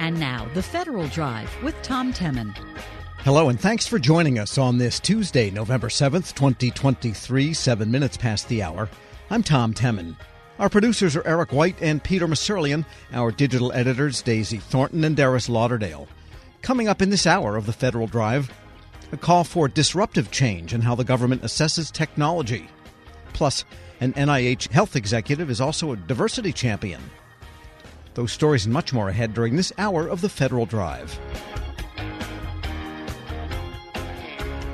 And now, the Federal Drive with Tom Temin. Hello, and thanks for joining us on this Tuesday, November 7th, 2023, seven minutes past the hour. I'm Tom Temin. Our producers are Eric White and Peter Musurlian, our digital editors, Daisy Thornton and Darius Lauderdale. Coming up in this hour of the Federal Drive, a call for disruptive change in how the government assesses technology. Plus, an NIH health executive is also a diversity champion. Those stories and much more ahead during this hour of the Federal Drive.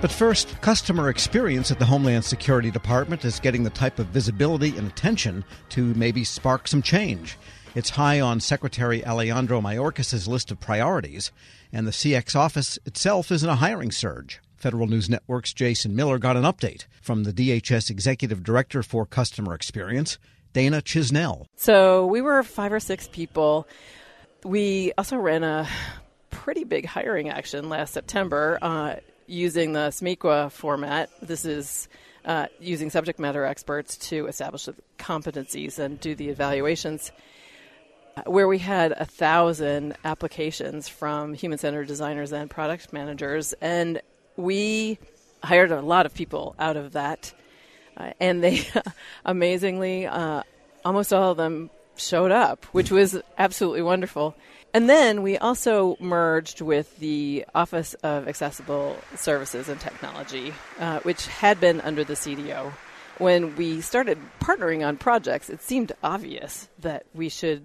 But first, customer experience at the Homeland Security Department is getting the type of visibility and attention to maybe spark some change. It's high on Secretary Alejandro Mayorkas' list of priorities, and the CX office itself is in a hiring surge. Federal News Network's Jason Miller got an update from the DHS Executive Director for Customer Experience, Dana Chisnell. So we were five or six people. We also ran a pretty big hiring action last September uh, using the SMEQA format. This is uh, using subject matter experts to establish the competencies and do the evaluations. Where we had a thousand applications from human centered designers and product managers, and we hired a lot of people out of that uh, and they amazingly, uh, almost all of them showed up, which was absolutely wonderful. And then we also merged with the Office of Accessible Services and Technology, uh, which had been under the CDO. When we started partnering on projects, it seemed obvious that we should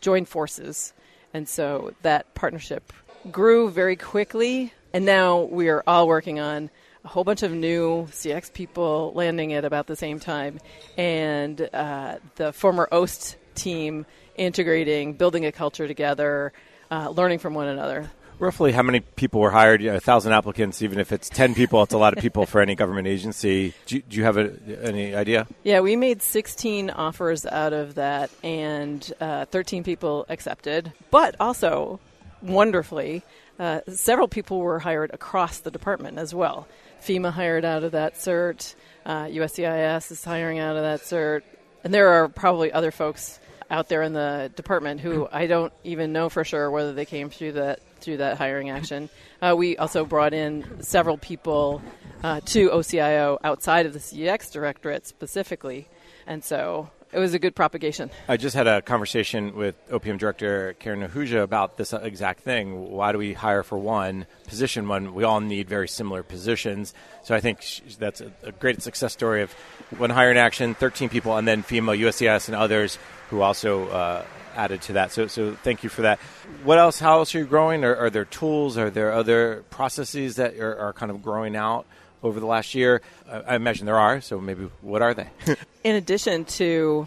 join forces. And so that partnership grew very quickly. And now we are all working on a whole bunch of new CX people landing at about the same time, and uh, the former OST team integrating, building a culture together, uh, learning from one another. Roughly, how many people were hired? You know, a thousand applicants. Even if it's ten people, it's a lot of people for any government agency. Do you, do you have a, any idea? Yeah, we made sixteen offers out of that, and uh, thirteen people accepted. But also, wonderfully, uh, several people were hired across the department as well. FEMA hired out of that cert. Uh, USCIS is hiring out of that cert. And there are probably other folks out there in the department who I don't even know for sure whether they came through that through that hiring action. Uh, we also brought in several people uh, to OCIO outside of the CX directorate specifically, and so it was a good propagation. I just had a conversation with OPM director Kiran Ahuja about this exact thing. Why do we hire for one position when we all need very similar positions? So I think that's a, a great success story of one hire in action, 13 people, and then FEMA, USCIS, and others who also uh, added to that. So, so thank you for that. What else? How else are you growing? Are, are there tools? Are there other processes that are, are kind of growing out? Over the last year? I imagine there are, so maybe what are they? In addition to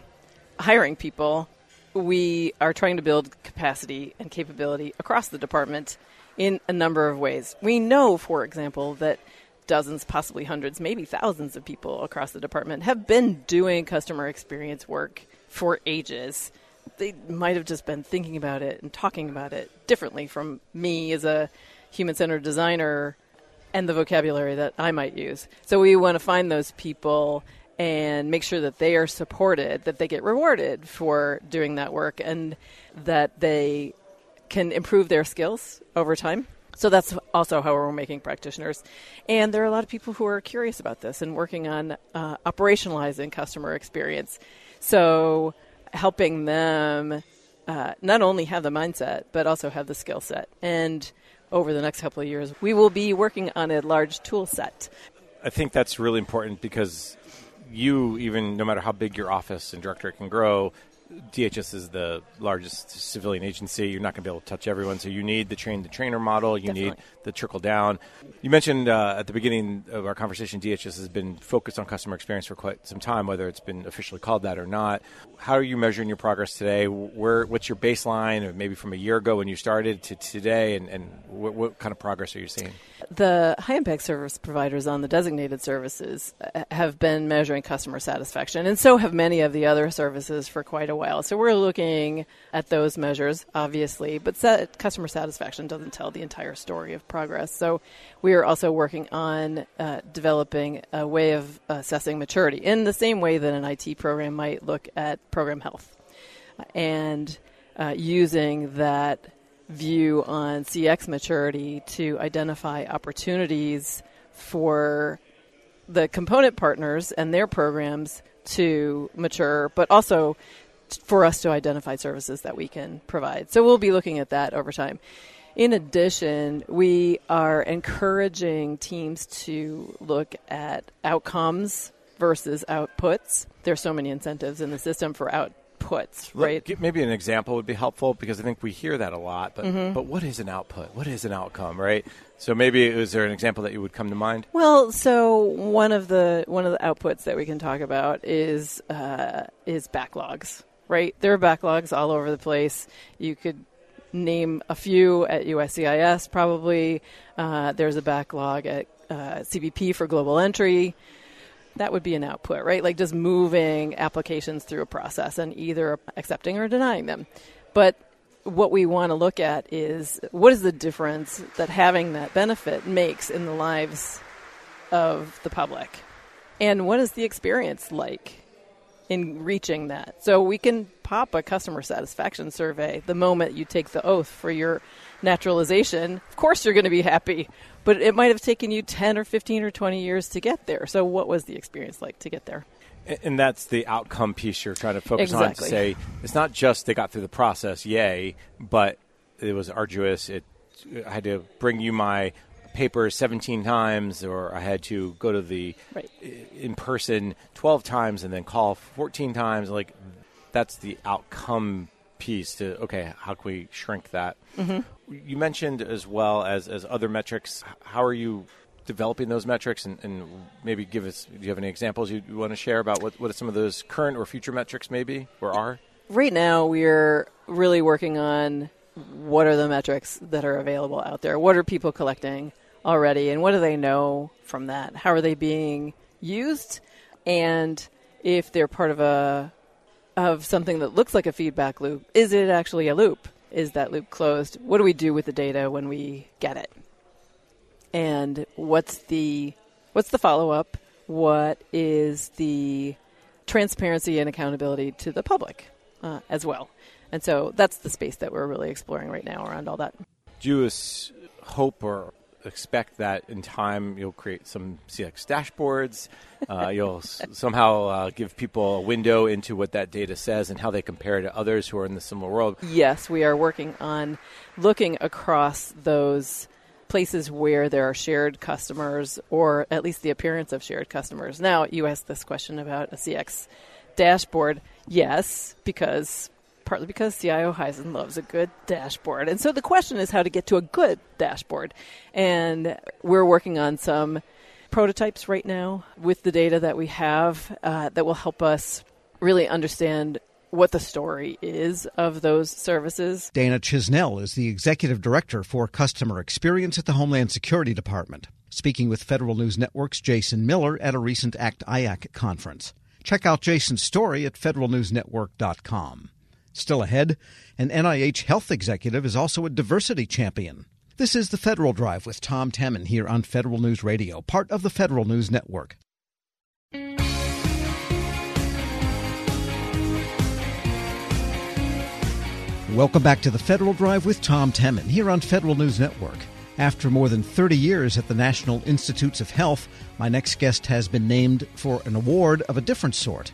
hiring people, we are trying to build capacity and capability across the department in a number of ways. We know, for example, that dozens, possibly hundreds, maybe thousands of people across the department have been doing customer experience work for ages. They might have just been thinking about it and talking about it differently from me as a human centered designer and the vocabulary that I might use. So we want to find those people and make sure that they are supported, that they get rewarded for doing that work, and that they can improve their skills over time. So that's also how we're making practitioners. And there are a lot of people who are curious about this and working on uh, operationalizing customer experience. So helping them uh, not only have the mindset, but also have the skill set. And over the next couple of years, we will be working on a large tool set. I think that's really important because you, even no matter how big your office and directorate can grow, DHS is the largest civilian agency. You're not going to be able to touch everyone, so you need the train the trainer model. You Definitely. need the trickle down. You mentioned uh, at the beginning of our conversation, DHS has been focused on customer experience for quite some time, whether it's been officially called that or not. How are you measuring your progress today? Where what's your baseline, or maybe from a year ago when you started to today, and, and what, what kind of progress are you seeing? The high impact service providers on the designated services uh, have been measuring customer satisfaction, and so have many of the other services for quite a while. So we're looking at those measures, obviously, but customer satisfaction doesn't tell the entire story of progress. So we are also working on uh, developing a way of assessing maturity in the same way that an IT program might look at program health, and uh, using that view on CX maturity to identify opportunities for the component partners and their programs to mature, but also for us to identify services that we can provide. So we'll be looking at that over time. In addition, we are encouraging teams to look at outcomes versus outputs. There's so many incentives in the system for outputs, right? Maybe an example would be helpful because I think we hear that a lot. But Mm-hmm. but what is an output? What is an outcome? Right. So maybe is there an example that you would come to mind? Well, so one of the one of the outputs that we can talk about is uh, is backlogs. Right, there are backlogs all over the place. You could name a few at USCIS. Probably uh, there's a backlog at uh, CBP for global entry. That would be an output, right? Like just moving applications through a process and either accepting or denying them. But what we want to look at is what is the difference that having that benefit makes in the lives of the public? And what is the experience like in reaching that? So we can pop a customer satisfaction survey the moment you take the oath for your naturalization. Of course, you're going to be happy, but it might have taken you 10 or 15 or 20 years to get there. So, what was the experience like to get there? And that's the outcome piece you're trying to focus on to say it's not just they got through the process, yay, but it was arduous. It I had to bring you my papers 17 times, or I had to go to the Right. in person 12 times and then call 14 times. Like that's the outcome piece to okay, how can we shrink that? Mm-hmm. You mentioned as well as as other metrics. How are you? Developing those metrics and, and maybe give us. Do you have any examples you, you want to share about what, what some of those current or future metrics maybe or are? Right now, we're really working on what are the metrics that are available out there? What are people collecting already? And what do they know from that? How are they being used? And if they're part of a of something that looks like a feedback loop, is it actually a loop? Is that loop closed? What do we do with the data when we get it? And what's the what's the follow up? What is the transparency and accountability to the public uh, as well? And so that's the space that we're really exploring right now around all that. Do you hope or expect that in time you'll create some CX dashboards? Uh, you'll s- somehow uh, give people a window into what that data says and how they compare to others who are in the similar world. Yes, we are working on looking across those places where there are shared customers or at least the appearance of shared customers. Now, you asked this question about a CX dashboard. Yes, because partly because CIO Hysen loves a good dashboard. And so the question is how to get to a good dashboard. And we're working on some prototypes right now with the data that we have uh, that will help us really understand what the story is of those services. Dana Chisnell is the executive director for customer experience at the Homeland Security Department, speaking with Federal News Network's Jason Miller at a recent ACT IAC conference. Check out Jason's story at federalnewsnetwork.com. Still ahead, an NIH health executive is also a diversity champion. This is the Federal Drive with Tom Temin here on Federal News Radio, part of the Federal News Network. Welcome back to the Federal Drive with Tom Temin here on Federal News Network. After more than 30 years at the National Institutes of Health, my next guest has been named for an award of a different sort.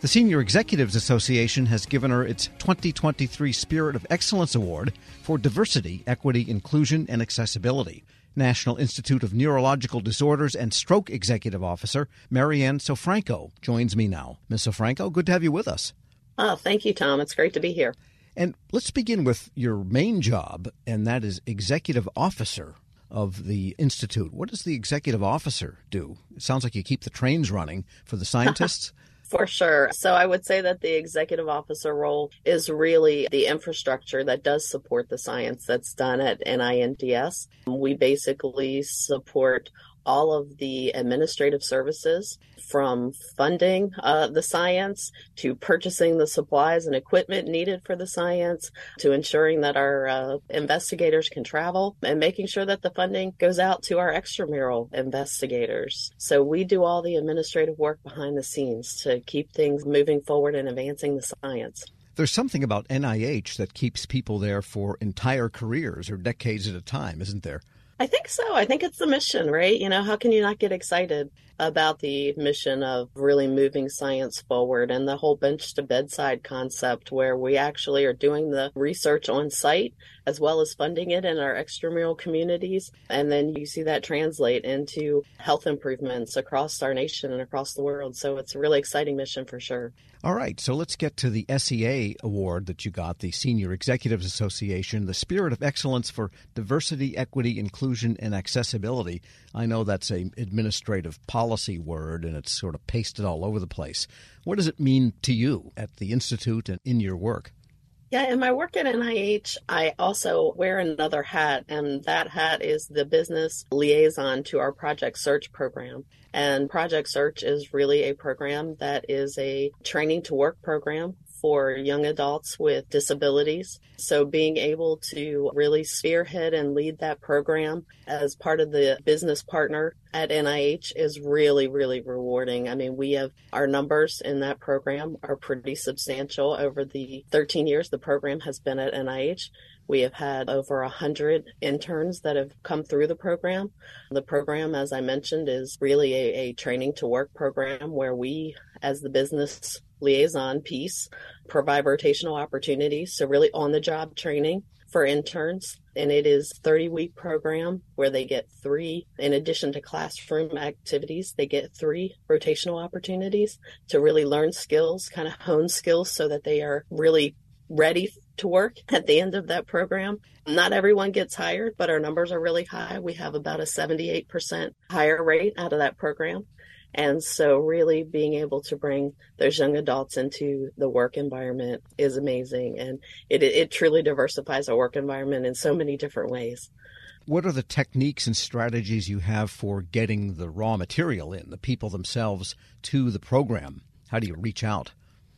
The Senior Executives Association has given her its 2023 Spirit of Excellence Award for Diversity, Equity, Inclusion, and Accessibility. National Institute of Neurological Disorders and Stroke Executive Officer Marianne Sofranco joins me now. Ms. Sofranco, good to have you with us. Oh, thank you, Tom. It's great to be here. And let's begin with your main job, and that is executive officer of the institute. What does the executive officer do? It sounds like you keep the trains running for the scientists. For sure. So I would say that the executive officer role is really the infrastructure that does support the science that's done at NINDS. We basically support all of the administrative services from funding uh, the science to purchasing the supplies and equipment needed for the science to ensuring that our uh, investigators can travel and making sure that the funding goes out to our extramural investigators. So we do all the administrative work behind the scenes to keep things moving forward and advancing the science. There's something about NIH that keeps people there for entire careers or decades at a time, isn't there? I think so. I think it's the mission, right? You know, how can you not get excited about the mission of really moving science forward and the whole bench to bedside concept where we actually are doing the research on site as well as funding it in our extramural communities. And then you see that translate into health improvements across our nation and across the world. So it's a really exciting mission for sure. All right, so let's get to the SEA award that you got, the Senior Executives Association, the Spirit of Excellence for Diversity, Equity, Inclusion, and Accessibility. I know that's a administrative policy word and it's sort of pasted all over the place. What does it mean to you at the Institute and in your work? Yeah, in my work at NIH, I also wear another hat, and that hat is the business liaison to our Project Search program. And Project Search is really a program that is a training to work program for young adults with disabilities. So being able to really spearhead and lead that program as part of the business partner at NIH is really, really rewarding. I mean, we have our numbers in that program are pretty substantial over the 13 years the program has been at NIH. We have had over 100 interns that have come through the program. The program, as I mentioned, is really a, a training to work program where we, as the business liaison piece, provide rotational opportunities. So really on the job training for interns. And it is 30 week program where they get three, in addition to classroom activities, they get three rotational opportunities to really learn skills, kind of hone skills so that they are really ready to work at the end of that program. Not everyone gets hired, but our numbers are really high. We have about a 78% higher rate out of that program. And so, really being able to bring those young adults into the work environment is amazing. And it, it truly diversifies our work environment in so many different ways. What are the techniques and strategies you have for getting the raw material in, the people themselves, to the program? How do you reach out?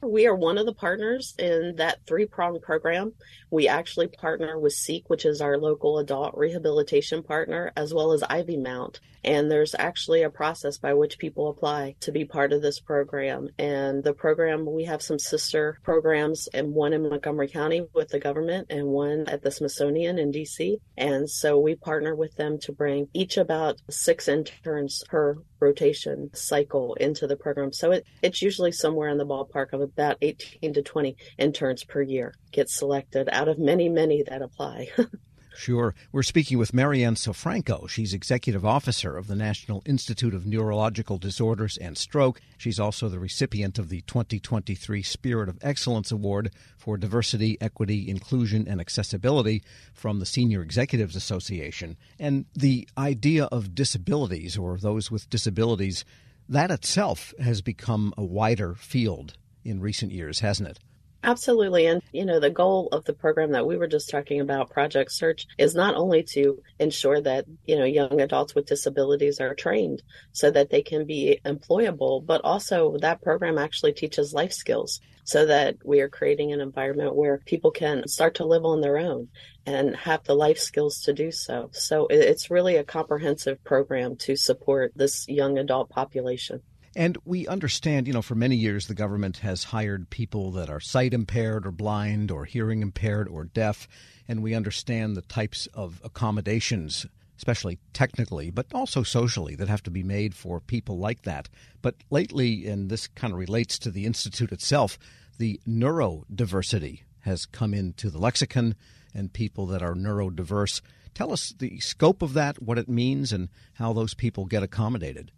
We are one of the partners in that three prong program. We actually partner with SEEC, which is our local adult rehabilitation partner, as well as Ivymount. And there's actually a process by which people apply to be part of this program. And the program, we have some sister programs, and one in Montgomery County with the government, and one at the Smithsonian in DC. And so we partner with them to bring each about six interns per rotation cycle into the program. So it, it's usually somewhere in the ballpark of about 18 to 20 interns per year get selected out of many, many that apply. Sure. We're speaking with Marianne Sofranco. She's executive officer of the National Institute of Neurological Disorders and Stroke. She's also the recipient of the 2023 Spirit of Excellence Award for Diversity, Equity, Inclusion, and Accessibility from the Senior Executives Association. And the idea of disabilities or those with disabilities, that itself has become a wider field in recent years, hasn't it? Absolutely. And, you know, the goal of the program that we were just talking about, Project Search, is not only to ensure that, you know, young adults with disabilities are trained so that they can be employable, but also that program actually teaches life skills so that we are creating an environment where people can start to live on their own and have the life skills to do so. So it's really a comprehensive program to support this young adult population. And we understand, you know, for many years the government has hired people that are sight impaired or blind or hearing impaired or deaf. And we understand the types of accommodations, especially technically, but also socially, that have to be made for people like that. But lately, and this kind of relates to the Institute itself, the neurodiversity has come into the lexicon and people that are neurodiverse. Tell us the scope of that, what it means, and how those people get accommodated.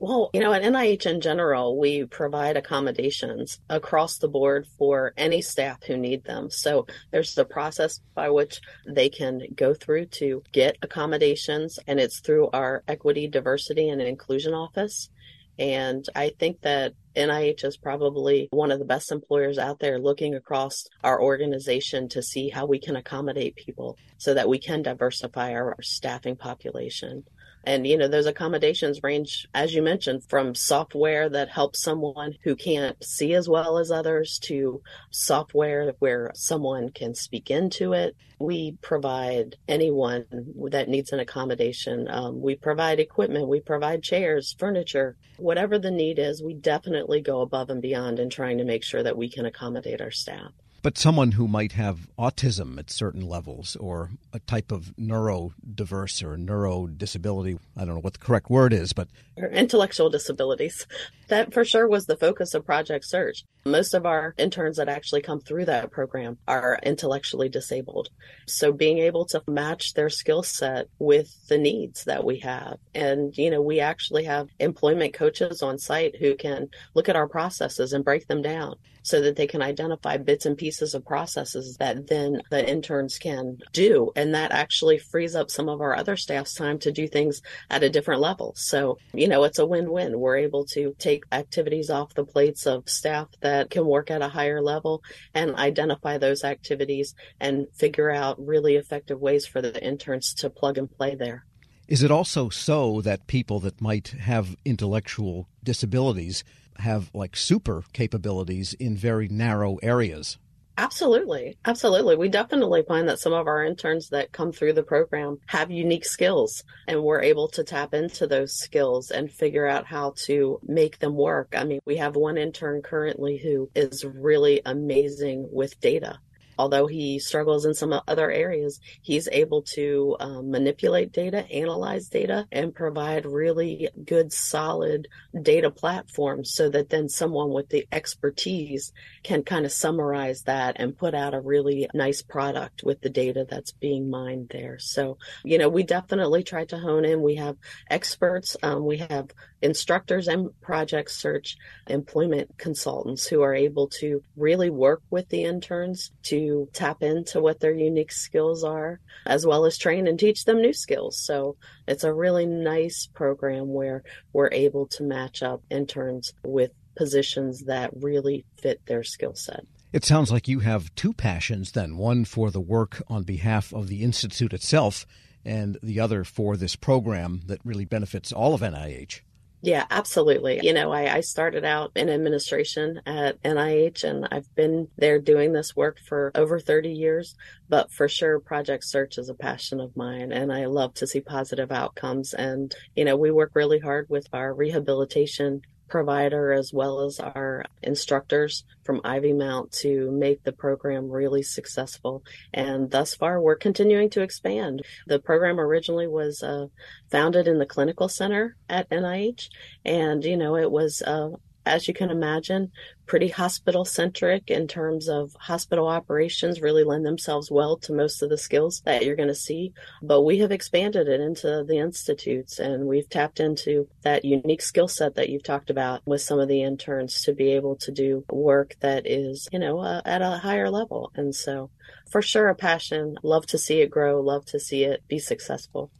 Well, you know, at NIH in general, we provide accommodations across the board for any staff who need them. So there's the process by which they can go through to get accommodations, and it's through our Equity, Diversity, and Inclusion Office. And I think that NIH is probably one of the best employers out there looking across our organization to see how we can accommodate people so that we can diversify our, staffing population. And, you know, those accommodations range, as you mentioned, from software that helps someone who can't see as well as others to software where someone can speak into it. We provide anyone that needs an accommodation. Um, we provide equipment, we provide chairs, furniture, whatever the need is, we definitely go above and beyond in trying to make sure that we can accommodate our staff. But someone who might have autism at certain levels or a type of neurodiverse or neuro disability, I don't know what the correct word is, but intellectual disabilities. That for sure was the focus of Project Search. Most of our interns that actually come through that program are intellectually disabled. So being able to match their skill set with the needs that we have. And, you know, we actually have employment coaches on site who can look at our processes and break them down so that they can identify bits and pieces of processes that then the interns can do. And that actually frees up some of our other staff's time to do things at a different level. So, you know, it's a win win. We're able to take activities off the plates of staff that can work at a higher level and identify those activities and figure out really effective ways for the interns to plug and play there. Is it also so that people that might have intellectual disabilities have like super capabilities in very narrow areas. Absolutely. Absolutely. We definitely find that some of our interns that come through the program have unique skills and we're able to tap into those skills and figure out how to make them work. I mean, we have one intern currently who is really amazing with data although he struggles in some other areas, he's able to um, manipulate data, analyze data, and provide really good, solid data platforms so that then someone with the expertise can kind of summarize that and put out a really nice product with the data that's being mined there. So, you know, we definitely try to hone in. We have experts, um, we have instructors and project search employment consultants who are able to really work with the interns to tap into what their unique skills are, as well as train and teach them new skills. So it's a really nice program where we're able to match up interns with positions that really fit their skill set. It sounds like you have two passions then one for the work on behalf of the Institute itself, and the other for this program that really benefits all of NIH. Yeah, absolutely. You know, I, I, started out in administration at NIH and I've been there doing this work for over 30 years. But for sure, Project Search is a passion of mine and I love to see positive outcomes. And, you know, we work really hard with our rehabilitation provider as well as our instructors from Ivymount to make the program really successful. And thus far, we're continuing to expand. The program originally was uh, founded in the clinical center at NIH, and you know it was uh, as you can imagine, pretty hospital centric in terms of hospital operations, really lend themselves well to most of the skills that you're going to see. But we have expanded it into the institutes and we've tapped into that unique skill set that you've talked about with some of the interns to be able to do work that is, you know, uh, at a higher level. And so for sure a passion, love to see it grow, love to see it be successful.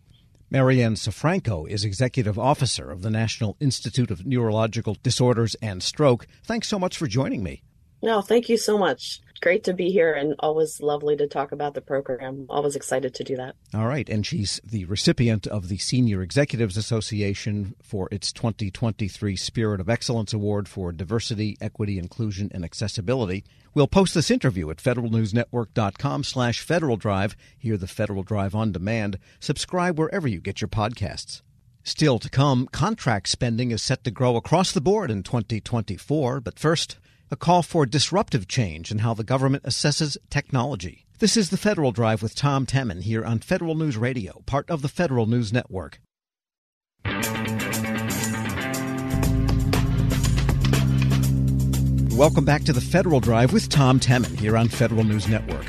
Marianne Sofranco is Executive Officer of the National Institute of Neurological Disorders and Stroke. Thanks so much for joining me. No, thank you so much. Great to be here and always lovely to talk about the program. Always excited to do that. All right. And she's the recipient of the Senior Executives Association for its 2023 Spirit of Excellence Award for Diversity, Equity, Inclusion, and Accessibility. We'll post this interview at federalnewsnetwork.com slash Federal Drive. Hear the Federal Drive on demand. Subscribe wherever you get your podcasts. Still to come, contract spending is set to grow across the board in 2024. But first, a call for disruptive change in how the government assesses technology. This is the Federal Drive with Tom Temin here on Federal News Radio, part of the Federal News Network. Welcome back to the Federal Drive with Tom Temin here on Federal News Network.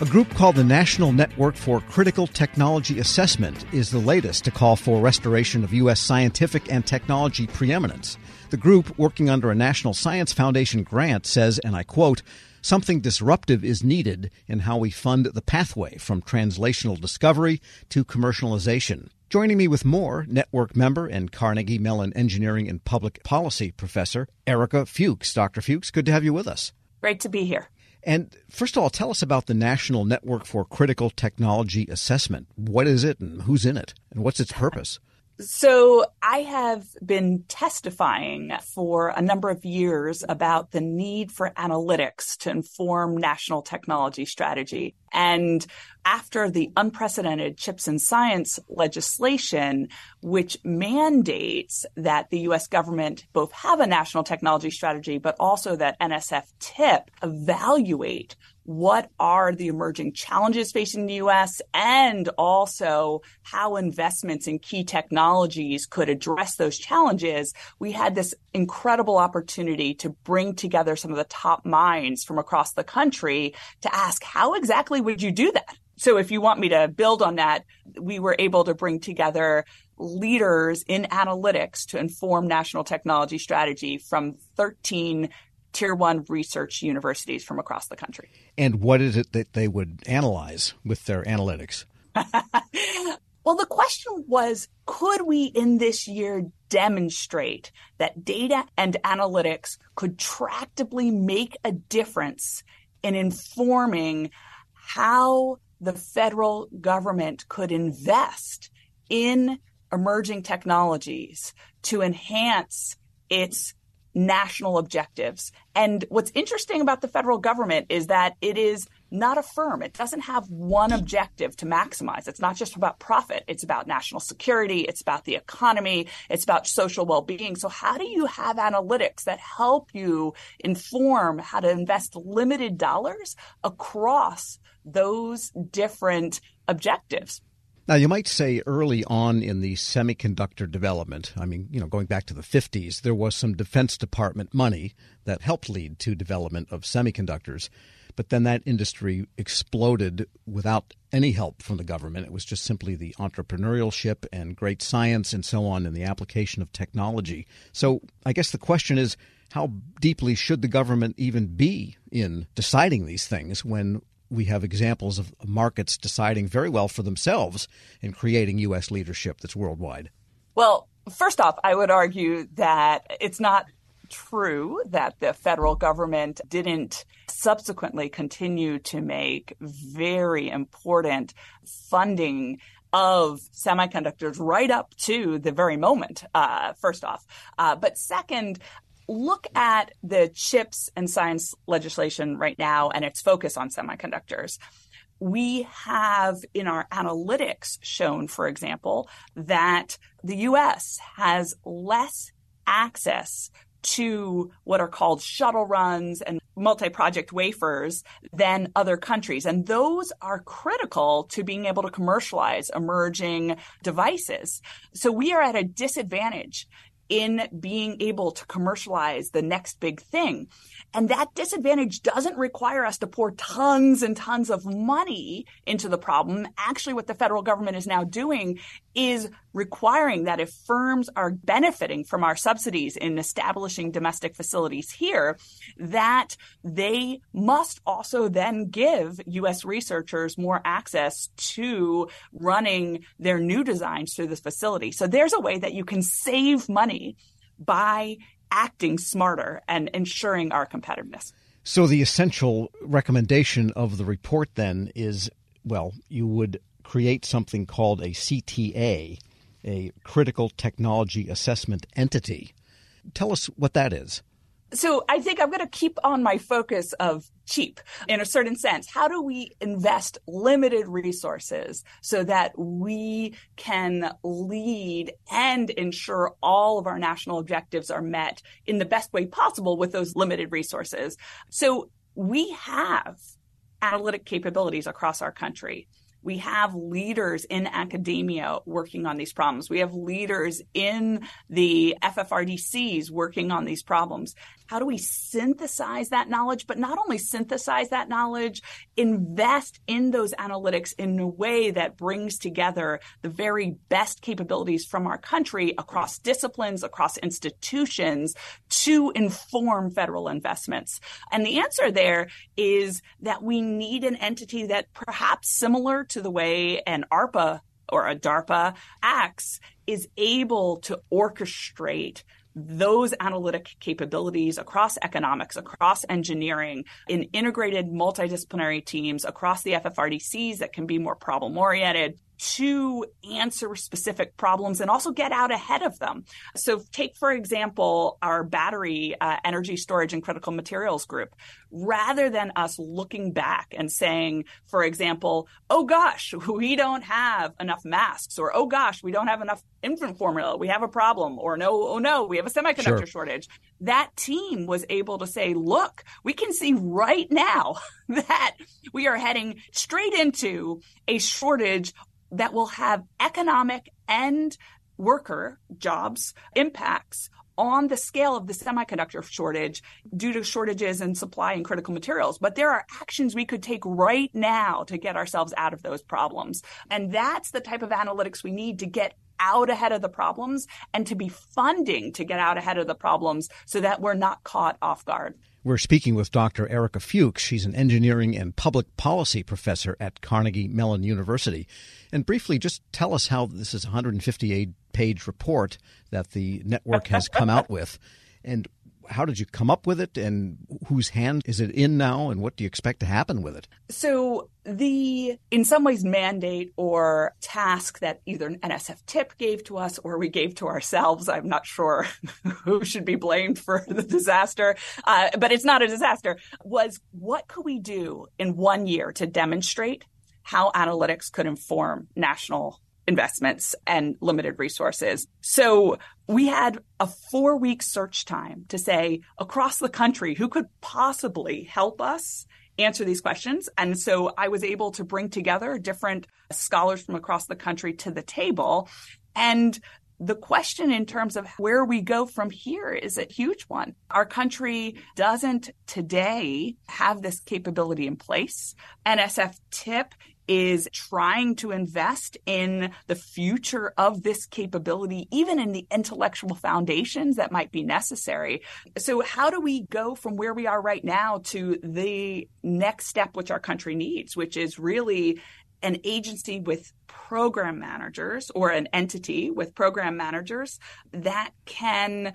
A group called the National Network for Critical Technology Assessment is the latest to call for restoration of U.S. scientific and technology preeminence. The group, working under a National Science Foundation grant, says, and I quote, Something disruptive is needed in how we fund the pathway from translational discovery to commercialization. Joining me with more, network member and Carnegie Mellon Engineering and Public Policy professor, Erica Fuchs. Dr. Fuchs, good to have you with us. Great to be here. And first of all, tell us about the National Network for Critical Technology Assessment. What is it and who's in it? And what's its purpose? So I have been testifying for a number of years about the need for analytics to inform national technology strategy. And after the unprecedented chips and science legislation, which mandates that the US government both have a national technology strategy, but also that NSF TIP evaluate what are the emerging challenges facing the US and also how investments in key technologies could address those challenges, we had this incredible opportunity to bring together some of the top minds from across the country to ask how exactly would you do that? So if you want me to build on that, we were able to bring together leaders in analytics to inform national technology strategy from 13 tier one research universities from across the country. And what is it that they would analyze with their analytics? well, the question was could we in this year demonstrate that data and analytics could tractably make a difference in informing how the federal government could invest in emerging technologies to enhance its national objectives. And what's interesting about the federal government is that it is not a firm. It doesn't have one objective to maximize. It's not just about profit. It's about national security. It's about the economy. It's about social well-being. So how do you have analytics that help you inform how to invest limited dollars across those different objectives? Now, you might say early on in the semiconductor development, I mean, you know, going back to the 50s, there was some Defense Department money that helped lead to development of semiconductors. But then that industry exploded without any help from the government. It was just simply the entrepreneurship and great science and so on and the application of technology. So I guess the question is how deeply should the government even be in deciding these things when we have examples of markets deciding very well for themselves in creating U.S. leadership that's worldwide? Well, first off, I would argue that it's not true that the federal government didn't subsequently continue to make very important funding of semiconductors right up to the very moment, uh, first off. Uh, but second, look at the chips and science legislation right now and its focus on semiconductors. We have in our analytics shown, for example, that the US has less access to what are called shuttle runs and multi project wafers than other countries. And those are critical to being able to commercialize emerging devices. So we are at a disadvantage in being able to commercialize the next big thing. And that disadvantage doesn't require us to pour tons and tons of money into the problem. Actually, what the federal government is now doing is requiring that if firms are benefiting from our subsidies in establishing domestic facilities here, that they must also then give U.S. researchers more access to running their new designs through this facility. So there's a way that you can save money by acting smarter and ensuring our competitiveness. So, the essential recommendation of the report then is well, you would create something called a CTA, a Critical Technology Assessment Entity. Tell us what that is. So I think I'm going to keep on my focus of cheap in a certain sense. How do we invest limited resources so that we can lead and ensure all of our national objectives are met in the best way possible with those limited resources? So we have analytic capabilities across our country. We have leaders in academia working on these problems. We have leaders in the FFRDCs working on these problems. How do we synthesize that knowledge, but not only synthesize that knowledge, invest in those analytics in a way that brings together the very best capabilities from our country across disciplines, across institutions to inform federal investments? And the answer there is that we need an entity that perhaps similar to the way an ARPA or a DARPA acts is able to orchestrate those analytic capabilities across economics, across engineering, in integrated multidisciplinary teams across the FFRDCs that can be more problem oriented to answer specific problems and also get out ahead of them. So, take for example our battery uh, energy storage and critical materials group. Rather than us looking back and saying, for example, oh gosh, we don't have enough masks, or oh gosh, we don't have enough infant formula, we have a problem, or no, oh no, we have a semiconductor sure. shortage. That team was able to say, look, we can see right now that we are heading straight into a shortage that will have economic and worker jobs impacts on the scale of the semiconductor shortage due to shortages in supply and critical materials. But there are actions we could take right now to get ourselves out of those problems. And that's the type of analytics we need to get out ahead of the problems and to be funding to get out ahead of the problems so that we're not caught off guard. We're speaking with Dr. Erica Fuchs. She's an engineering and public policy professor at Carnegie Mellon University. And briefly, just tell us how this is a 158 page report that the network has come out with. And how did you come up with it and whose hand is it in now and what do you expect to happen with it? So the in some ways mandate or task that either NSF tip gave to us or we gave to ourselves, I'm not sure who should be blamed for the disaster, uh, but it's not a disaster, was what could we do in one year to demonstrate how analytics could inform national investments and limited resources. So we had a four week search time to say across the country who could possibly help us answer these questions. And so I was able to bring together different scholars from across the country to the table. And the question in terms of where we go from here is a huge one. Our country doesn't today have this capability in place. NSF TIP is trying to invest in the future of this capability, even in the intellectual foundations that might be necessary. So, how do we go from where we are right now to the next step, which our country needs, which is really an agency with program managers or an entity with program managers that can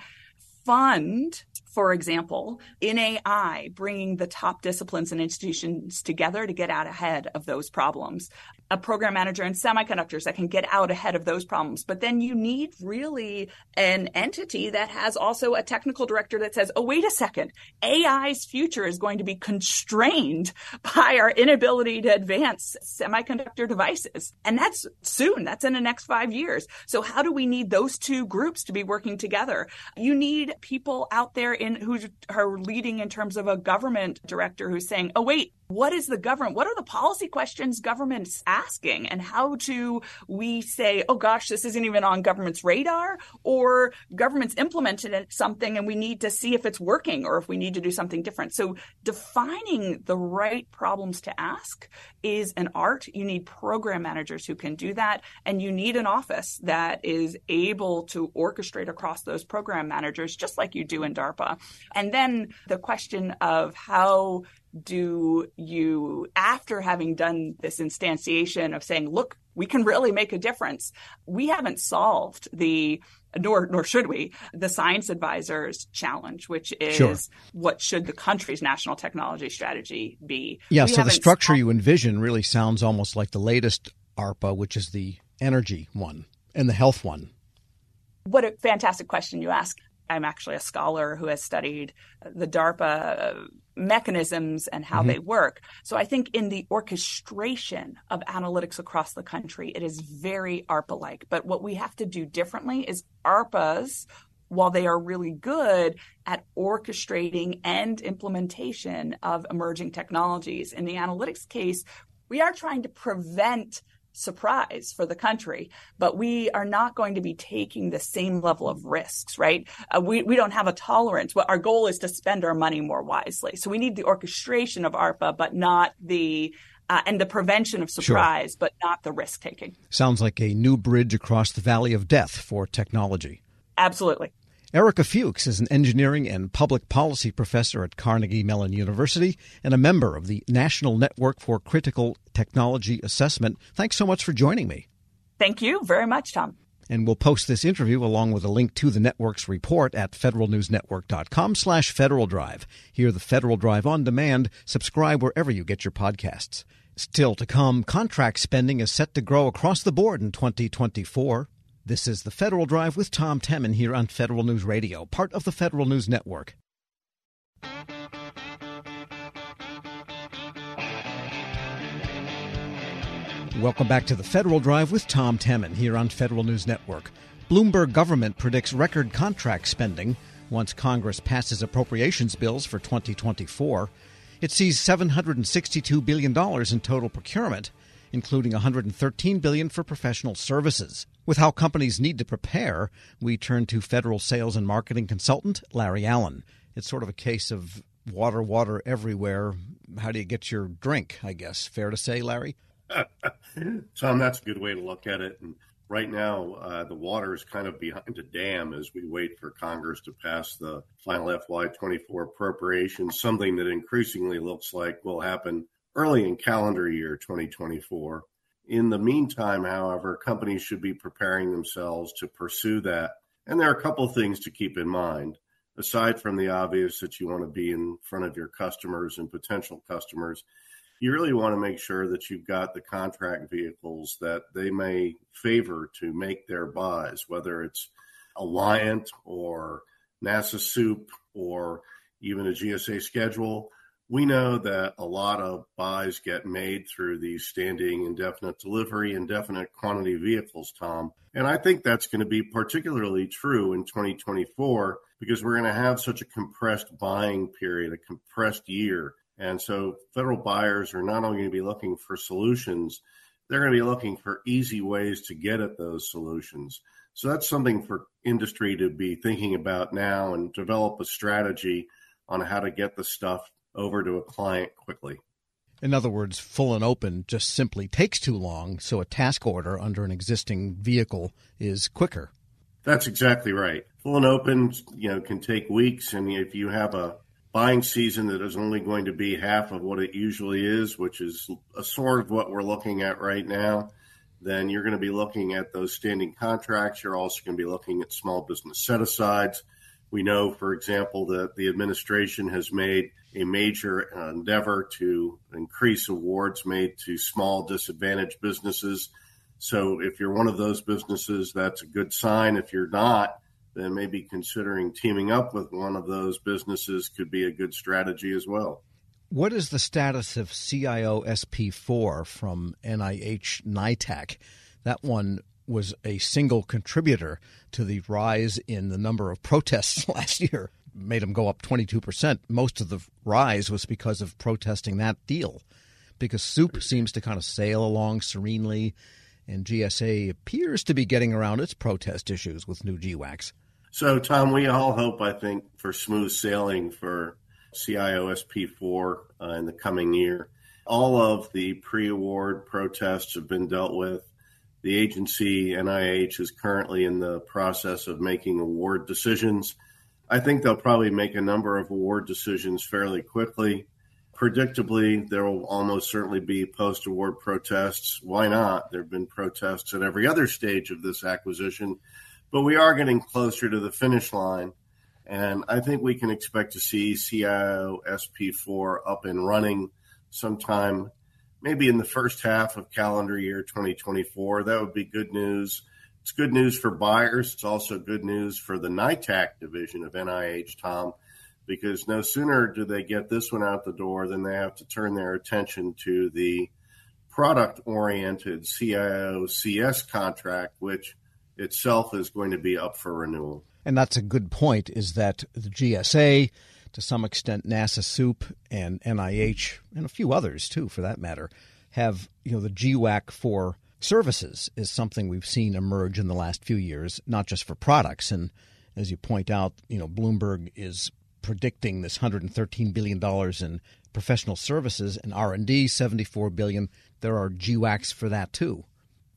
fund, for example, in AI, bringing the top disciplines and institutions together to get out ahead of those problems a program manager in semiconductors that can get out ahead of those problems. But then you need really an entity that has also a technical director that says, oh, wait a second, AI's future is going to be constrained by our inability to advance semiconductor devices. And that's soon, that's in the next five years. So how do we need those two groups to be working together? You need people out there in who are leading in terms of a government director who's saying, oh, wait, what is the government what are the policy questions government's asking? And how do we say oh gosh this isn't even on government's radar? Or government's implemented something and we need to see if it's working or if we need to do something different. So defining the right problems to ask is an art. You need program managers who can do that. And you need an office that is able to orchestrate across those program managers just like you do in DARPA. And then the question of how do you, after having done this instantiation of saying, look, we can really make a difference, we haven't solved the nor nor should we the science advisors challenge which is sure. what should the country's national technology strategy be? Yeah we so the structure you envision really sounds almost like the latest arpa which is the energy one and the health one. What a fantastic question you ask I'm actually a scholar who has studied the DARPA mechanisms and how mm-hmm. they work. So I think in the orchestration of analytics across the country, it is very ARPA like. But what we have to do differently is ARPAs while they are really good at orchestrating and implementation of emerging technologies. In the analytics case, we are trying to prevent surprise for the country, but we are not going to be taking the same level of risks, right? Uh, we, we don't have a tolerance. What our goal is to spend our money more wisely. So we need the orchestration of ARPA, but not the uh, and the prevention of surprise, sure. but not the risk taking. Sounds like a new bridge across the valley of death for technology. Absolutely. Erica Fuchs is an engineering and public policy professor at Carnegie Mellon University and a member of the National Network for Critical Technology Assessment. Thanks so much for joining me. Thank you very much, Tom. And we'll post this interview along with a link to the network's report at federalnewsnetwork.com slash Federal Drive. Hear the Federal Drive on demand. Subscribe wherever you get your podcasts. Still to come, contract spending is set to grow across the board in 2024. This is the Federal Drive with Tom Temin here on Federal News Radio, part of the Federal News Network. Welcome back to the Federal Drive with Tom Temin here on Federal News Network. Bloomberg government predicts record contract spending once Congress passes appropriations bills for 2024. It sees $762 billion in total procurement, including 113 billion for professional services. With how companies need to prepare, we turn to federal sales and marketing consultant Larry Allen. It's sort of a case of water, water everywhere. How do you get your drink, I guess? Fair to say, Larry? Tom, that's a good way to look at it. And right now, uh, the water is kind of behind a dam as we wait for Congress to pass the final FY24 appropriations, something that increasingly looks like will happen early in calendar year 2024. In the meantime, however, companies should be preparing themselves to pursue that. And there are a couple things to keep in mind. Aside from the obvious that you want to be in front of your customers and potential customers, you really want to make sure that you've got the contract vehicles that they may favor to make their buys, whether it's Alliant or NASA SEWP or even a GSA schedule. We know that a lot of buys get made through these standing indefinite delivery, indefinite quantity vehicles, Tom. And I think that's going to be particularly true in 2024 because we're going to have such a compressed buying period, a compressed year and so federal buyers are not only going to be looking for solutions, they're going to be looking for easy ways to get at those solutions. So that's something for industry to be thinking about now and develop a strategy on how to get the stuff over to a client quickly. In other words, full and open just simply takes too long, so a task order under an existing vehicle is quicker. That's exactly right. Full and open, you know, can take weeks, and if you have a buying season that is only going to be half of what it usually is, which is a sort of what we're looking at right now, then you're going to be looking at those standing contracts. You're also going to be looking at small business set asides. We know, for example, that the administration has made a major endeavor to increase awards made to small disadvantaged businesses. So if you're one of those businesses, that's a good sign. If you're not, then maybe considering teaming up with one of those businesses could be a good strategy as well. What is the status of CIO SP4 from NIH NITAAC? That one was a single contributor to the rise in the number of protests last year. Made them go up 22%. Most of the rise was because of protesting that deal. Because SEWP seems to kind of sail along serenely, and GSA appears to be getting around its protest issues with new GWACs. So, Tom, we all hope, I think, for smooth sailing for CIO SP4 uh, in the coming year. All of the pre award protests have been dealt with. The agency, NIH, is currently in the process of making award decisions. I think they'll probably make a number of award decisions fairly quickly. Predictably, there will almost certainly be post award protests. Why not? There have been protests at every other stage of this acquisition but we are getting closer to the finish line. And I think we can expect to see CIO SP4 up and running sometime, maybe in the first half of calendar year 2024. That would be good news. It's good news for buyers. It's also good news for the NITAAC division of NIH, Tom, because no sooner do they get this one out the door than they have to turn their attention to the product oriented CIO CS contract, which itself is going to be up for renewal. And that's a good point, is that the GSA, to some extent NASA SEWP and NIH, and a few others too, for that matter, have, you know, the GWAC for services is something we've seen emerge in the last few years, not just for products. And as you point out, you know, Bloomberg is predicting this $113 billion in professional services and R&D, 74 billion. There are GWACs for that too.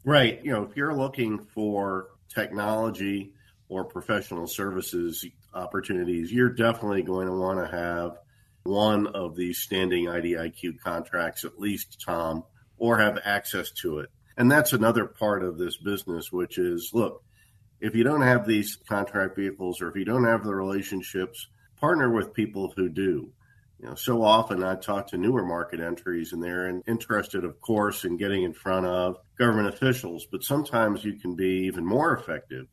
Right. You know, if you're looking for technology or professional services opportunities, you're definitely going to want to have one of these standing IDIQ contracts, at least, Tom, or have access to it. And that's another part of this business, which is look, if you don't have these contract vehicles or if you don't have the relationships, partner with people who do. You know, so often I talk to newer market entries and they're interested, of course, in getting in front of government officials, but sometimes you can be even more effective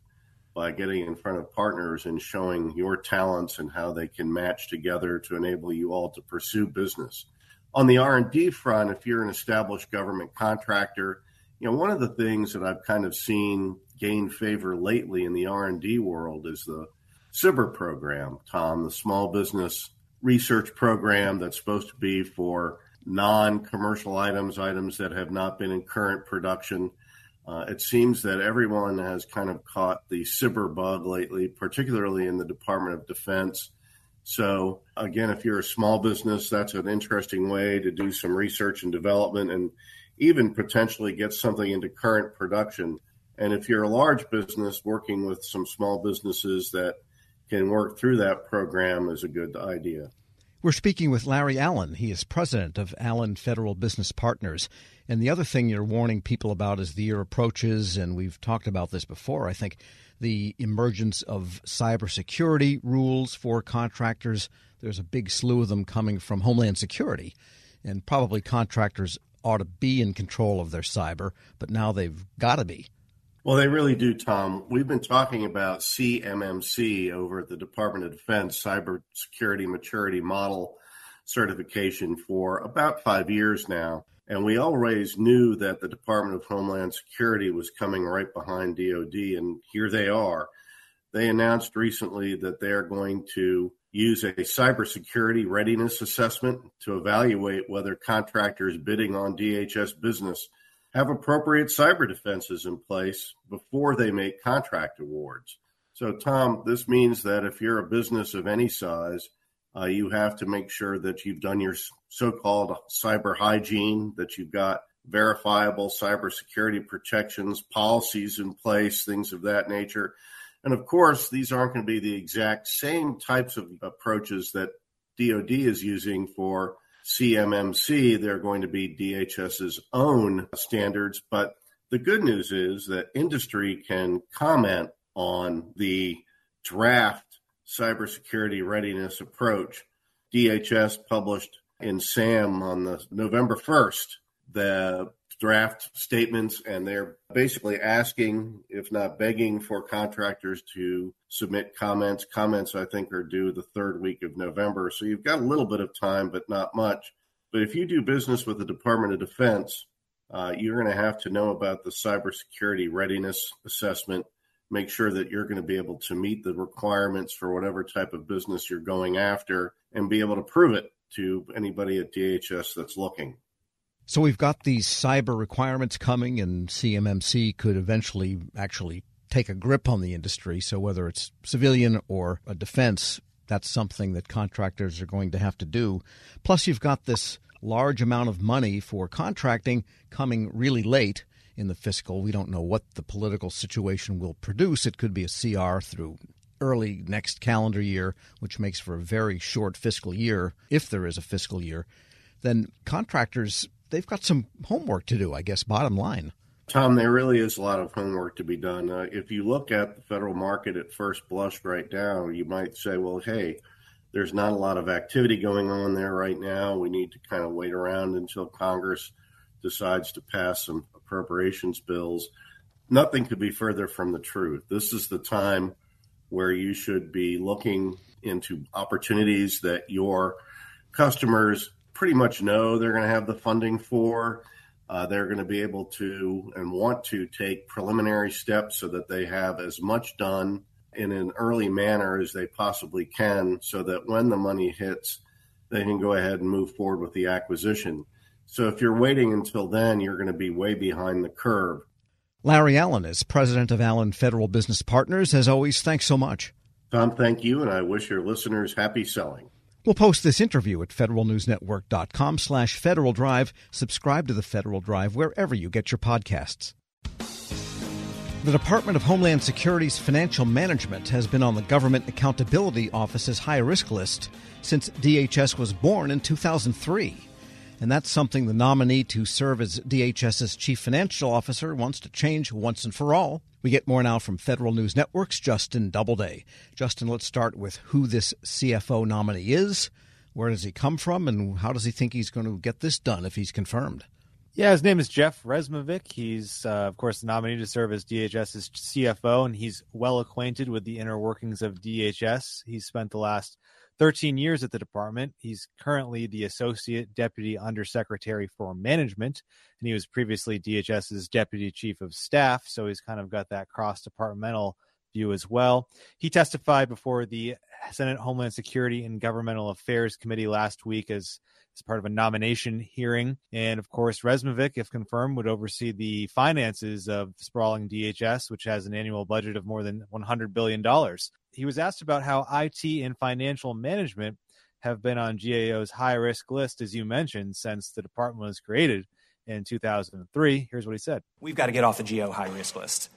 by getting in front of partners and showing your talents and how they can match together to enable you all to pursue business. On the R&D front, if you're an established government contractor, you know, one of the things that I've kind of seen gain favor lately in the R&D world is the SBIR program, Tom, the small business research program that's supposed to be for non-commercial items, items that have not been in current production. Uh, it seems that everyone has kind of caught the SBIR bug lately, particularly in the Department of Defense. So, again, if you're a small business, that's an interesting way to do some research and development and even potentially get something into current production. And if you're a large business working with some small businesses that can work through that program is a good idea. We're speaking with Larry Allen. He is president of Allen Federal Business Partners. And the other thing you're warning people about as the year approaches, and we've talked about this before, I think, the emergence of cybersecurity rules for contractors. There's a big slew of them coming from Homeland Security, and probably contractors ought to be in control of their cyber, but now they've got to be. Well, they really do, Tom. We've been talking about CMMC over at the Department of Defense Cybersecurity Maturity Model certification for about five years now. And we always knew that the Department of Homeland Security was coming right behind DoD, and here they are. They announced recently that they are going to use a cybersecurity readiness assessment to evaluate whether contractors bidding on DHS business have appropriate cyber defenses in place before they make contract awards. So, Tom, this means that if you're a business of any size, uh, you have to make sure that you've done your so-called cyber hygiene, that you've got verifiable cybersecurity protections, policies in place, things of that nature. And of course, these aren't going to be the exact same types of approaches that DoD is using for CMMC. They're going to be DHS's own standards. But the good news is that industry can comment on the draft cybersecurity readiness approach. DHS published in SAM on the November 1st the draft statements and they're basically asking if not begging for contractors to submit comments comments i think are due the third week of november so you've got a little bit of time but not much but if you do business with the department of defense uh, you're going to have to know about the cybersecurity readiness assessment make sure that you're going to be able to meet the requirements for whatever type of business you're going after and be able to prove it to anybody at DHS that's looking. So we've got these cyber requirements coming, and CMMC could eventually actually take a grip on the industry. So whether it's civilian or a defense, that's something that contractors are going to have to do. Plus, you've got this large amount of money for contracting coming really late in the fiscal. We don't know what the political situation will produce. It could be a CR through early next calendar year, which makes for a very short fiscal year, if there is a fiscal year. Then contractors, they've got some homework to do, I guess, bottom line. Tom, there really is a lot of homework to be done. Uh, if you look at the federal market at first blush right now, you might say, well, hey, there's not a lot of activity going on there right now. We need to kind of wait around until Congress decides to pass some appropriations bills, nothing could be further from the truth. This is the time where you should be looking into opportunities that your customers pretty much know they're going to have the funding for. Uh, they're going to be able to and want to take preliminary steps so that they have as much done in an early manner as they possibly can so that when the money hits, they can go ahead and move forward with the acquisition. So if you're waiting until then, you're going to be way behind the curve. Larry Allen is president of Allen Federal Business Partners. As always, thanks so much. Tom, thank you, and I wish your listeners happy selling. We'll post this interview at federalnewsnetwork.com slash Federal Drive. Subscribe to the Federal Drive wherever you get your podcasts. The Department of Homeland Security's financial management has been on the Government Accountability Office's high risk list since DHS was born in 2003 and that's something the nominee to serve as DHS's chief financial officer wants to change once and for all. We get more now from Federal News Network's Justin Doubleday. Justin, let's start with who this CFO nominee is. Where does he come from, and how does he think he's going to get this done if he's confirmed? Yeah, his name is Jeff Rezmovic. He's, uh, of course, nominee to serve as DHS's CFO, and he's well acquainted with the inner workings of DHS. He's spent the last 13 years at the department. He's currently the Associate Deputy Undersecretary for Management, and he was previously DHS's Deputy Chief of Staff, so he's kind of got that cross departmental view as well. He testified before the Senate Homeland Security and Governmental Affairs Committee last week as as part of a nomination hearing. And of course, Rezmovic, if confirmed, would oversee the finances of sprawling DHS, which has an annual budget of more than $100 billion. He was asked about how IT and financial management have been on GAO's high risk list, as you mentioned, since the department was created in 2003. Here's what he said We've got to get off the GAO high risk list.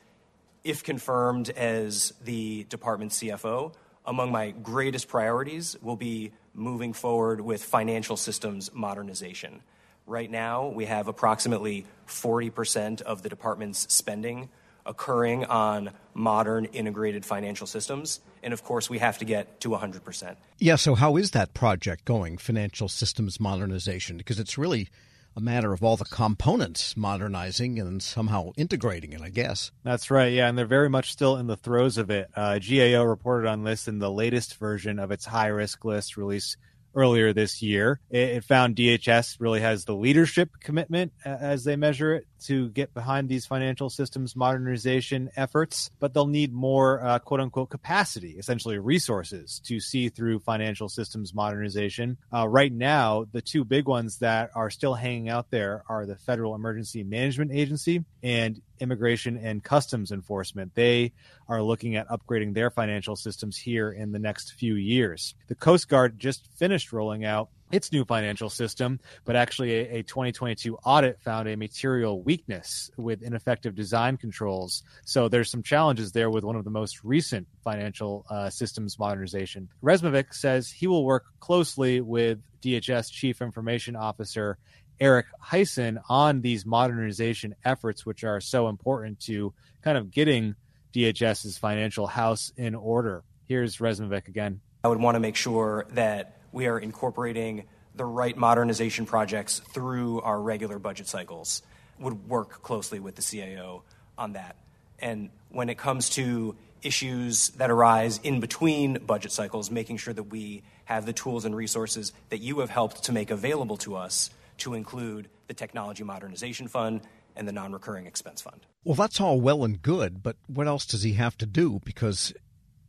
If confirmed as the department CFO, among my greatest priorities will be moving forward with financial systems modernization. Right now, we have approximately 40% of the department's spending occurring on modern integrated financial systems. And of course, we have to get to 100%. Yeah, so how is that project going, financial systems modernization? Because it's really a matter of all the components modernizing and somehow integrating it, I guess. That's right. Yeah, and they're very much still in the throes of it. Uh, GAO reported on this in the latest version of its high risk list released earlier this year. It, it, found DHS really has the leadership commitment as they measure it to get behind these financial systems modernization efforts, but they'll need more uh, quote unquote capacity, essentially resources to see through financial systems modernization. Uh, right now, the two big ones that are still hanging out there are the Federal Emergency Management Agency and Immigration and Customs Enforcement. They are looking at upgrading their financial systems here in the next few years. The Coast Guard just finished rolling out its new financial system, but actually a, a, 2022 audit found a material weakness with ineffective design controls. So there's some challenges there with one of the most recent financial uh, systems modernization. Rezmovic says he will work closely with DHS Chief Information Officer Eric Hysen on these modernization efforts, which are so important to kind of getting DHS's financial house in order. Here's Rezmovic again. I would want to make sure that we are incorporating the right modernization projects through our regular budget cycles. Would work closely with the CAO on that. And when it comes to issues that arise in between budget cycles, making sure that we have the tools and resources that you have helped to make available to us to include the Technology Modernization Fund and the Non Recurring Expense Fund. Well, that's all well and good, but what else does he have to do? Because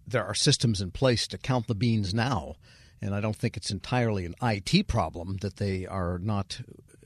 there are systems in place to count the beans now. And I don't think it's entirely an IT problem that they are not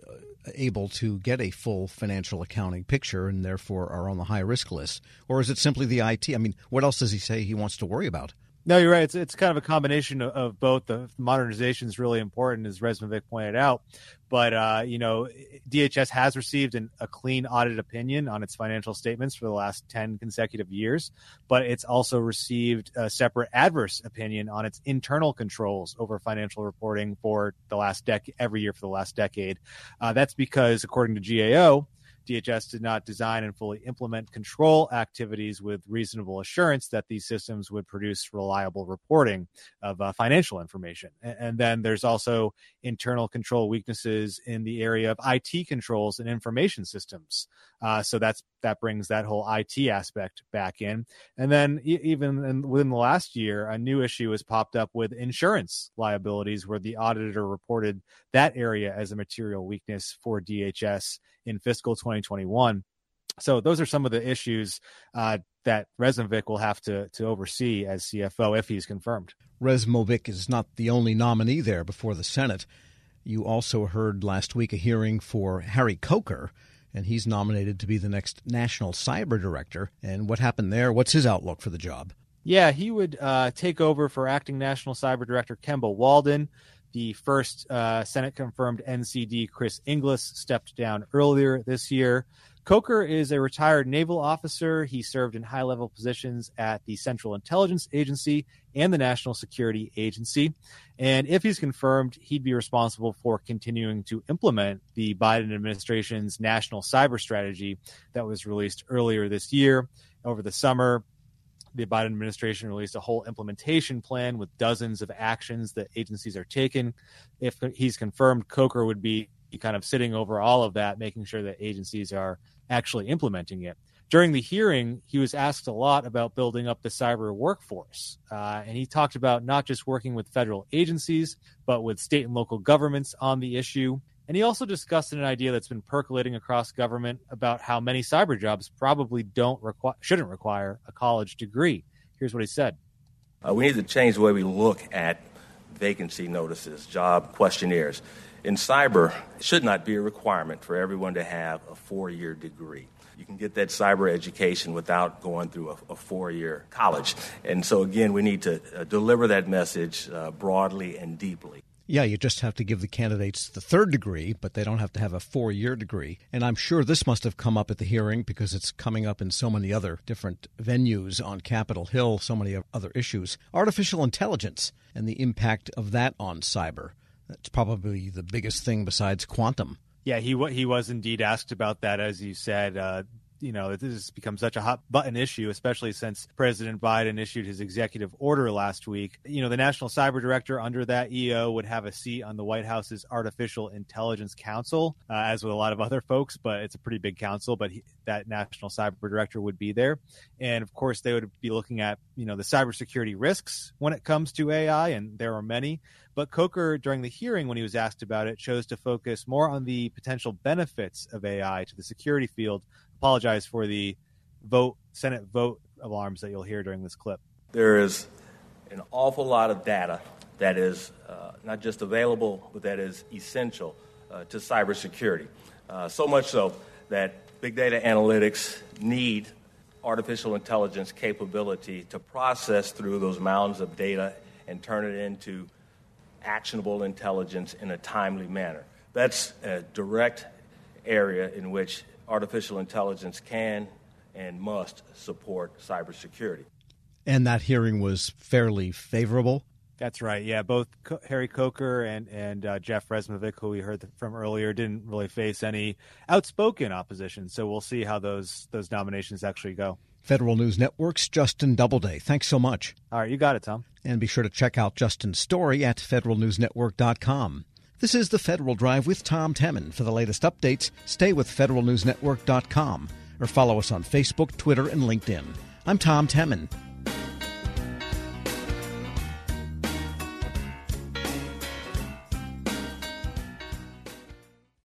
uh, able to get a full financial accounting picture and therefore are on the high risk list. Or is it simply the IT? I mean, what else does he say he wants to worry about? No, you're right. It's it's kind of a combination of, of both. The modernization is really important, as Rezmovic pointed out. But uh, you know, DHS has received an, a clean audit opinion on its financial statements for the last ten consecutive years. But it's also received a separate adverse opinion on its internal controls over financial reporting for the last decade, every year for the last decade. Uh, that's because, according to GAO DHS did not design and fully implement control activities with reasonable assurance that these systems would produce reliable reporting of uh, financial information. And, and, then there's also internal control weaknesses in the area of IT controls and information systems. Uh, so that's that brings that whole IT aspect back in. And then even in, within the last year, a new issue has popped up with insurance liabilities, where the auditor reported that area as a material weakness for DHS in fiscal 2021. So those are some of the issues uh, that Rezmovic will have to to oversee as CFO if he's confirmed. Rezmovic is not the only nominee there before the Senate. You also heard last week a hearing for Harry Coker and he's nominated to be the next national cyber director. And what happened there? What's his outlook for the job? Yeah, he would uh, take over for acting national cyber director Kemba Walden. The first uh, Senate confirmed NCD Chris Inglis stepped down earlier this year. Coker is a retired naval officer. He served in high level positions at the Central Intelligence Agency and the National Security Agency. And if he's confirmed, he'd be responsible for continuing to implement the Biden administration's national cyber strategy that was released earlier this year. Over the summer, The Biden administration released a whole implementation plan with dozens of actions that agencies are taking. If he's confirmed, Coker would be kind of sitting over all of that, making sure that agencies are actually implementing it. During the hearing, he was asked a lot about building up the cyber workforce. Uh, and he talked about not just working with federal agencies, but with state and local governments on the issue. And he also discussed an idea that's been percolating across government about how many cyber jobs probably don't shouldn't require a college degree. Here's what he said. Uh, we need to change the way we look at vacancy notices, job questionnaires. In cyber, it should not be a requirement for everyone to have a four year degree. You can get that cyber education without going through a, a four year college. And so, again, we need to uh, deliver that message uh, broadly and deeply. Yeah, you just have to give the candidates the third degree, but they don't have to have a four year degree. And I'm sure this must have come up at the hearing because it's coming up in so many other different venues on Capitol Hill, so many other issues. Artificial intelligence and the impact of that on cyber. That's probably the biggest thing besides quantum. Yeah, he he was indeed asked about that, as you said. Uh, you know, this has become such a hot button issue, especially since President Biden issued his executive order last week. You know, the National Cyber Director under that EO would have a seat on the White House's Artificial Intelligence Council, uh, as with a lot of other folks, but it's a pretty big council. But he, that National Cyber Director would be there. And of course, they would be looking at, you know, the cybersecurity risks when it comes to AI, and there are many. But Coker, during the hearing, when he was asked about it, chose to focus more on the potential benefits of AI to the security field apologize for the vote Senate vote alarms that you'll hear during this clip. There is an awful lot of data that is uh, not just available, but that is essential uh, to cybersecurity. Uh, so much so that big data analytics need artificial intelligence capability to process through those mounds of data and turn it into actionable intelligence in a timely manner. That's a direct area in which artificial intelligence can and must support cybersecurity. And that hearing was fairly favorable. That's right. Yeah, both Harry Coker and and uh, Jeff Rezmovic, who we heard from earlier, didn't really face any outspoken opposition. So we'll see how those those nominations actually go. Federal News Network's Justin Doubleday. Thanks so much. All right, you got it, Tom. And be sure to check out Justin's story at federalnewsnetwork.com. This is the Federal Drive with Tom Temin. For the latest updates, stay with federalnewsnetwork.com or follow us on Facebook, Twitter, and LinkedIn. I'm Tom Temin.